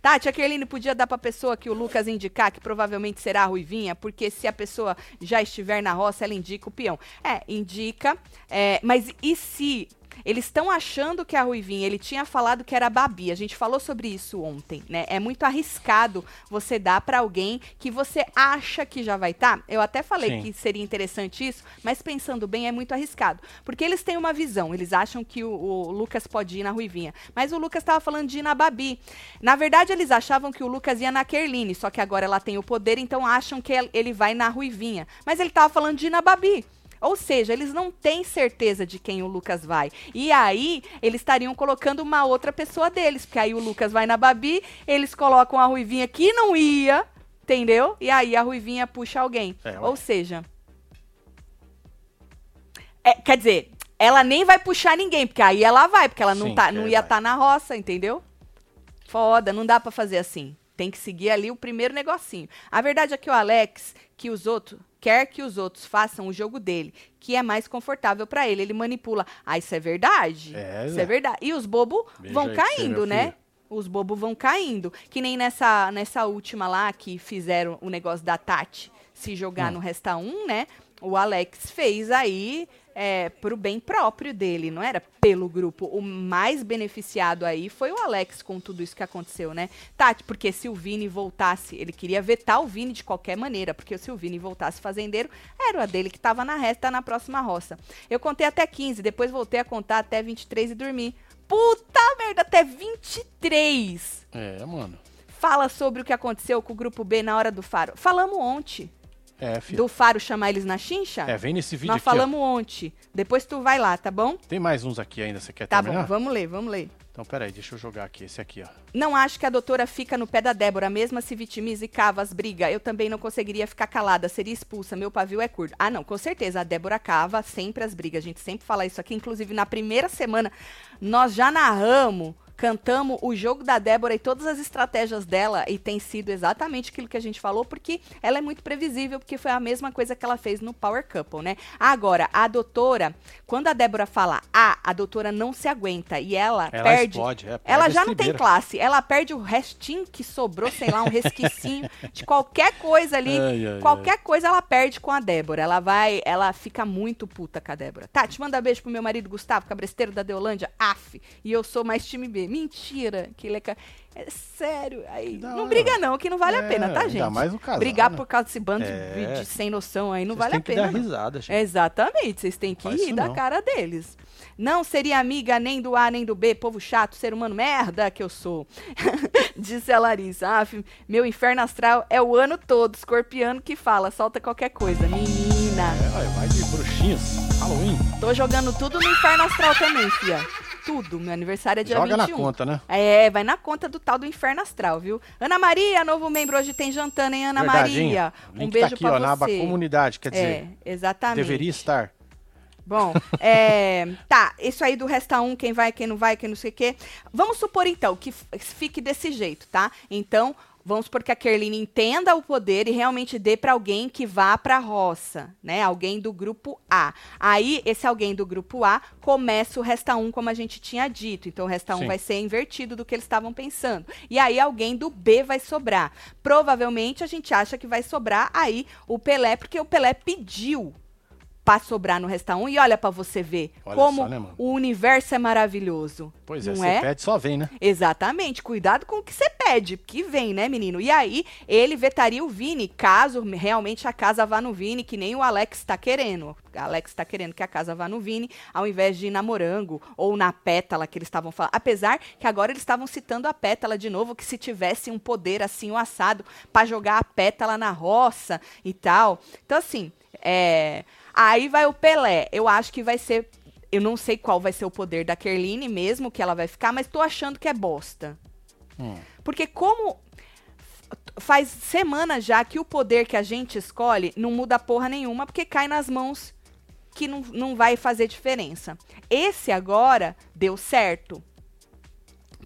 Speaker 2: Tati, a Kerline podia dar pra pessoa que o Lucas indicar, que provavelmente será a Ruivinha, porque se a pessoa já estiver na roça, ela indica o peão. É, indica. é, mas e se eles estão achando que a Ruivinha, ele tinha falado que era a Babi. A gente falou sobre isso ontem, né? É muito arriscado você dar pra alguém que você acha que já vai estar. Eu até falei
Speaker 1: Sim.
Speaker 2: que seria interessante isso, mas pensando bem, é muito arriscado. Porque eles têm uma visão, eles acham que o, o Lucas pode ir na Ruivinha. Mas o Lucas estava falando de ir na Babi. Na verdade, eles achavam que o Lucas ia na Kerline, só que agora ela tem o poder, então acham que el- ele vai na Ruivinha. Mas ele estava falando de ir na Babi. Ou seja, eles não têm certeza de quem o Lucas vai. E aí, eles estariam colocando uma outra pessoa deles. Porque aí o Lucas vai na Babi, eles colocam a Ruivinha que não ia, entendeu? E aí a Ruivinha puxa alguém.
Speaker 1: É.
Speaker 2: Ou seja. é, quer dizer, ela nem vai puxar ninguém, porque aí ela vai, porque ela não,
Speaker 1: Sim,
Speaker 2: tá, não ia estar tá na roça, entendeu? Foda, não dá pra fazer assim. Tem que seguir ali o primeiro negocinho. A verdade é que o Alex, que os outros, quer que os outros façam o jogo dele, que é mais confortável pra ele. Ele manipula. Ah, isso é verdade.
Speaker 1: É,
Speaker 2: isso é verdade. E os bobos vão
Speaker 1: você,
Speaker 2: caindo, né? Os bobos vão caindo. Que nem nessa, nessa última lá que fizeram o negócio da Tati se jogar
Speaker 1: Hum.
Speaker 2: no Resta 1, né? O Alex fez aí é, pro bem próprio dele, não era pelo grupo. O mais beneficiado aí foi o Alex com tudo isso que aconteceu, né? Tati, porque se o Vini voltasse, ele queria vetar o Vini de qualquer maneira, porque se o Vini voltasse fazendeiro, era a dele que tava na resta na próxima roça. Eu contei até 15, depois voltei a contar até 23 e dormi. Puta merda, até 23!
Speaker 1: É, mano.
Speaker 2: Fala sobre o que aconteceu com o grupo B na hora do faro. Falamos ontem.
Speaker 1: É, filho.
Speaker 2: Do faro chamar eles na chincha?
Speaker 1: É, vem nesse vídeo
Speaker 2: Nós
Speaker 1: aqui, ó.
Speaker 2: falamos ontem. Depois tu vai lá, tá bom?
Speaker 1: Tem mais uns aqui ainda, você quer
Speaker 2: Tá
Speaker 1: terminar?
Speaker 2: bom, vamos ler, vamos ler.
Speaker 1: Então, peraí, deixa eu jogar aqui, esse aqui, ó.
Speaker 2: Não acho que a doutora fica no pé da Débora, mesmo se vitimiza e cava as brigas. Eu também não conseguiria ficar calada, seria expulsa. Meu pavio é curto. Ah, não, com certeza. A Débora cava sempre as brigas. A gente sempre fala isso aqui. Inclusive, na primeira semana, nós já narramos, cantamos o jogo da Débora e todas as estratégias dela. E tem sido exatamente aquilo que a gente falou, porque ela é muito previsível, porque foi a mesma coisa que ela fez no Power Couple, né? Agora, a doutora, quando a Débora fala A, a doutora não se aguenta e ela,
Speaker 1: Ela
Speaker 2: perde.
Speaker 1: explode, é,
Speaker 2: Ela
Speaker 1: perde
Speaker 2: já
Speaker 1: a
Speaker 2: não tem classe. Ela perde o restinho que sobrou, sei lá, um resquicinho de qualquer coisa ali.
Speaker 1: Ai, ai,
Speaker 2: qualquer coisa ela perde com a Débora. Ela vai, ela fica muito puta com a Débora. Tati, manda beijo pro meu marido Gustavo, cabresteiro da Deolândia. Af. E eu sou mais time B. Mentira. Que ele é, ca- é sério. Aí, não
Speaker 1: hora.
Speaker 2: briga não, que não vale a
Speaker 1: É,
Speaker 2: pena, tá,
Speaker 1: ainda
Speaker 2: gente?
Speaker 1: mais o casal,
Speaker 2: Brigar
Speaker 1: né?
Speaker 2: por causa desse bando de-
Speaker 1: É.
Speaker 2: de, sem noção aí não
Speaker 1: Vocês
Speaker 2: vale
Speaker 1: têm
Speaker 2: a
Speaker 1: que
Speaker 2: pena.
Speaker 1: dar
Speaker 2: não.
Speaker 1: risada, gente.
Speaker 2: Exatamente, vocês têm que rir da
Speaker 1: não.
Speaker 2: cara deles. Não seria amiga nem do A nem do B, povo chato, ser humano merda que eu sou. Disse a Larissa. Ah, meu inferno astral é o ano todo, escorpiano que fala, solta qualquer coisa. Menina,
Speaker 1: É, vai de bruxinhos. Halloween.
Speaker 2: tô jogando tudo no inferno astral também, fia. Tudo, meu aniversário é dia
Speaker 1: Joga
Speaker 2: 21.
Speaker 1: na conta, né?
Speaker 2: É, vai na conta do tal do inferno astral, viu? Ana Maria, novo membro, hoje tem jantando, hein, Ana
Speaker 1: Verdade?
Speaker 2: Maria? Um
Speaker 1: link
Speaker 2: beijo
Speaker 1: tá aqui,
Speaker 2: pra
Speaker 1: ó,
Speaker 2: você.
Speaker 1: na aba comunidade, quer dizer,
Speaker 2: É, exatamente.
Speaker 1: deveria estar.
Speaker 2: Bom, é, tá, isso aí do resta um, quem vai, quem não vai, quem não sei o quê. Vamos supor, então, que fique desse jeito, tá? Então, vamos supor que a Kerline entenda o poder e realmente dê pra alguém que vá pra roça, né? Alguém do grupo A. Aí, esse alguém do grupo A começa o resta um, como a gente tinha dito. Então, o resta um
Speaker 1: Sim.
Speaker 2: vai ser invertido do que eles estavam pensando. E aí, alguém do B vai sobrar. Provavelmente, a gente acha que vai sobrar aí o Pelé, porque o Pelé pediu pra sobrar no Resta 1 e olha pra você ver
Speaker 1: Olha
Speaker 2: como
Speaker 1: só, né,
Speaker 2: o universo é maravilhoso.
Speaker 1: Pois é, você
Speaker 2: é?
Speaker 1: pede, só vem, né?
Speaker 2: Exatamente. Cuidado com o que você pede, que vem, né, menino? E aí, ele vetaria o Vini, caso realmente a casa vá no Vini, que nem o Alex tá querendo. O Alex tá querendo que a casa vá no Vini, ao invés de ir na Morango ou na Pétala, que eles estavam falando. Apesar que agora eles estavam citando a Pétala de novo, que se tivesse um poder assim, o assado, pra jogar a Pétala na roça e tal. Então, assim, é. Aí vai o Pelé. Eu acho que vai ser. Eu não sei qual vai ser o poder da Kerline mesmo, que ela vai ficar, mas tô achando que é bosta.
Speaker 1: Hum.
Speaker 2: Porque como faz semanas já que o poder que a gente escolhe não muda porra nenhuma, porque cai nas mãos que não, não vai fazer diferença. Esse agora deu certo.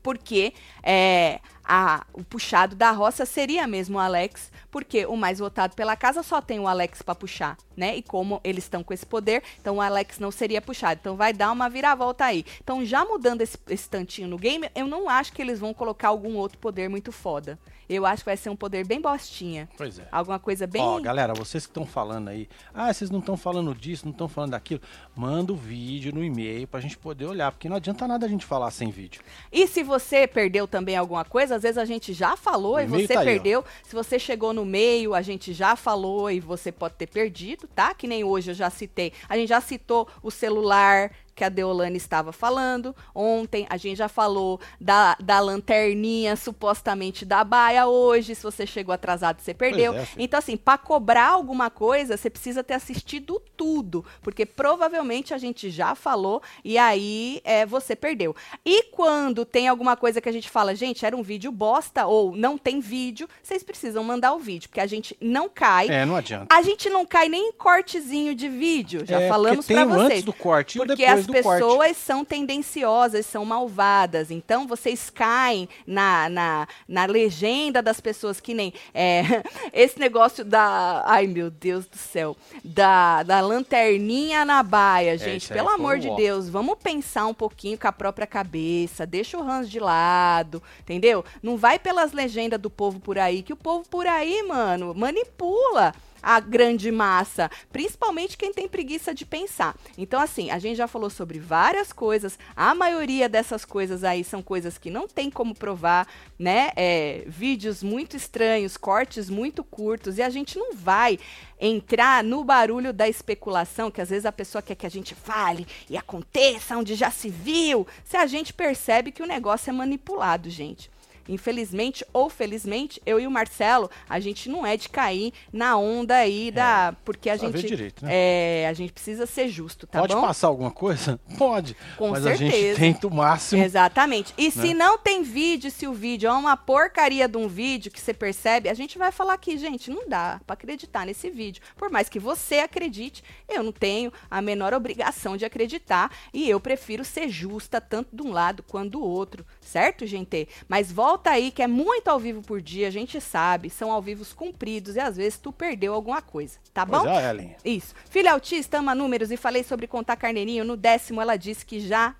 Speaker 2: Porque é, a- o puxado da roça seria mesmo o Alex, porque o mais votado pela casa só tem o Alex pra puxar, né? E como eles estão com esse poder, então o Alex não seria puxado. Então vai dar uma viravolta aí. Então, já mudando esse, esse tantinho no game, eu não acho que eles vão colocar algum outro poder muito foda. Eu acho que vai ser um poder bem bostinha.
Speaker 1: Pois é.
Speaker 2: Alguma coisa bem.
Speaker 1: Ó, galera, vocês que estão falando aí, ah, vocês não estão falando disso, não estão falando daquilo, manda o vídeo no e-mail pra gente poder olhar, porque não adianta nada a gente falar sem vídeo.
Speaker 2: E se você perdeu também alguma coisa, às vezes a gente já falou e você
Speaker 1: tá aí,
Speaker 2: perdeu. se você chegou no meio, a gente já falou e você pode ter perdido, tá? Que nem hoje eu já citei. A gente já citou o celular que a Deolane estava falando. Ontem a gente já falou da, da lanterninha supostamente da baia. Hoje, se você chegou atrasado, você perdeu.
Speaker 1: é,
Speaker 2: então, assim, para cobrar alguma coisa, você precisa ter assistido tudo, porque provavelmente a gente já falou e aí é, você perdeu. E quando tem alguma coisa que a gente fala, gente, era um vídeo bosta ou não tem vídeo, vocês precisam mandar o vídeo, porque a gente não cai.
Speaker 1: É, não adianta.
Speaker 2: A gente não cai nem em cortezinho de vídeo, já
Speaker 1: É,
Speaker 2: falamos
Speaker 1: porque o
Speaker 2: vocês.
Speaker 1: antes do corte e o
Speaker 2: Porque
Speaker 1: depois
Speaker 2: as pessoas
Speaker 1: corte.
Speaker 2: são tendenciosas, são malvadas. Então, vocês caem na, na, na legenda das pessoas que nem. é, esse negócio da. Ai, meu Deus do céu. Da, da lanterninha na baia, gente.
Speaker 1: É, isso aí
Speaker 2: pelo amor de
Speaker 1: ó.
Speaker 2: Deus, vamos pensar um pouquinho com a própria cabeça. Deixa o Hans de lado, entendeu? Não vai pelas legendas do povo por aí, que o povo por aí, mano, manipula a grande massa, principalmente quem tem preguiça de pensar. Então, assim, a gente já falou sobre várias coisas, a maioria dessas coisas aí são coisas que não tem como provar, né? É, vídeos muito estranhos, cortes muito curtos, e a gente não vai entrar no barulho da especulação, que às vezes a pessoa quer que a gente fale e aconteça onde já se viu, se a gente percebe que o negócio é manipulado, gente. Infelizmente ou felizmente, eu e o Marcelo, a gente não é de cair na onda aí da. Porque a gente.
Speaker 1: direito, né?
Speaker 2: É, a gente precisa ser justo, tá
Speaker 1: Pode
Speaker 2: bom?
Speaker 1: passar alguma coisa? Pode.
Speaker 2: Com
Speaker 1: mas a gente
Speaker 2: certeza.
Speaker 1: tenta o máximo.
Speaker 2: Exatamente. E se
Speaker 1: né?
Speaker 2: não tem vídeo, se o vídeo é uma porcaria de um vídeo que você percebe, a gente vai falar aqui, gente, não dá pra acreditar nesse vídeo. Por mais que você acredite, eu não tenho a menor obrigação de acreditar e eu prefiro ser justa tanto de um lado quanto do outro, certo, gente? Mas volta aí que é muito ao vivo por dia, a gente sabe, são ao vivos cumpridos e às vezes tu perdeu alguma coisa, tá bom?
Speaker 1: Pois é, Ellen.
Speaker 2: Isso. Filha autista ama números e falei sobre contar carneirinho. No décimo, ela disse que já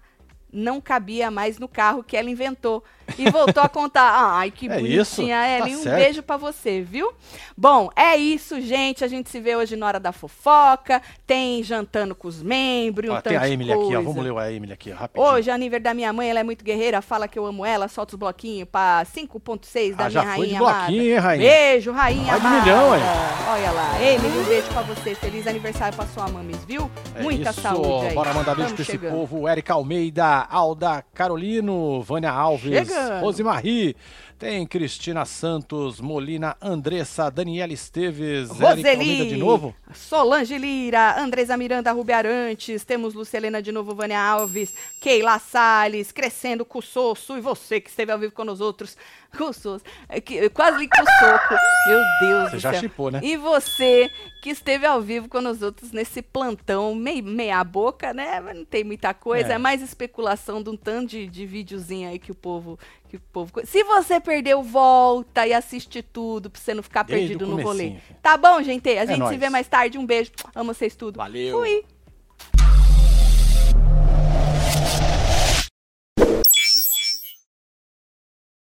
Speaker 2: não cabia mais no carro que ela inventou. E voltou a contar. Ai, que
Speaker 1: É
Speaker 2: bonitinha?
Speaker 1: Tá
Speaker 2: Ellen. um
Speaker 1: certo.
Speaker 2: beijo pra você, viu? Bom, é isso, gente. A gente se vê hoje na hora da fofoca. Tem jantando com os membros, um
Speaker 1: Ó,
Speaker 2: tanto
Speaker 1: tem a Emily aqui, ó.
Speaker 2: coisa.
Speaker 1: Vamos ler a Emily aqui, rapidinho.
Speaker 2: Hoje é aniversário da minha mãe, ela é muito guerreira, fala que eu amo ela, solta os bloquinhos pra 5.6 da
Speaker 1: Ah, já
Speaker 2: minha
Speaker 1: foi de
Speaker 2: rainha
Speaker 1: bloquinho,
Speaker 2: amada.
Speaker 1: hein, rainha?
Speaker 2: Beijo, rainha
Speaker 1: Vai de milhão, hein?
Speaker 2: Olha lá, Emily, um beijo pra você. Feliz aniversário pra sua mames, viu?
Speaker 1: É
Speaker 2: Muita
Speaker 1: isso.
Speaker 2: saúde aí.
Speaker 1: Bora mandar beijo
Speaker 2: Tamo
Speaker 1: pra esse
Speaker 2: chegando.
Speaker 1: povo. Érica Almeida, Alda Carolino, Vânia Alves,
Speaker 2: Chegando.
Speaker 1: Rosemarie. Tem Cristina Santos, Molina, Andressa, Daniela Esteves,
Speaker 2: Roseli,
Speaker 1: de novo.
Speaker 2: Solange Lira, Andresa Miranda Rubi Arantes, temos Lucelena de novo, Vânia Alves, Keila Salles, Crescendo com o Sosso, e você que esteve ao vivo com os outros, com o Sosso, é que- quase com o soco, meu Deus
Speaker 1: Você
Speaker 2: do
Speaker 1: já
Speaker 2: céu.
Speaker 1: chipou, né?
Speaker 2: E você que esteve ao vivo com os outros nesse plantão, meio, meia boca, né, não tem muita coisa,
Speaker 1: É.
Speaker 2: é, mais especulação de um tanto de, de videozinho aí que o povo... Que o povo... Se você perdeu, volta e assiste tudo, pra você não ficar
Speaker 1: Desde
Speaker 2: perdido no rolê. Tá bom, gente? A gente se
Speaker 1: nóis.
Speaker 2: vê mais tarde. Um beijo. Amo vocês tudo.
Speaker 1: Valeu.
Speaker 2: Fui.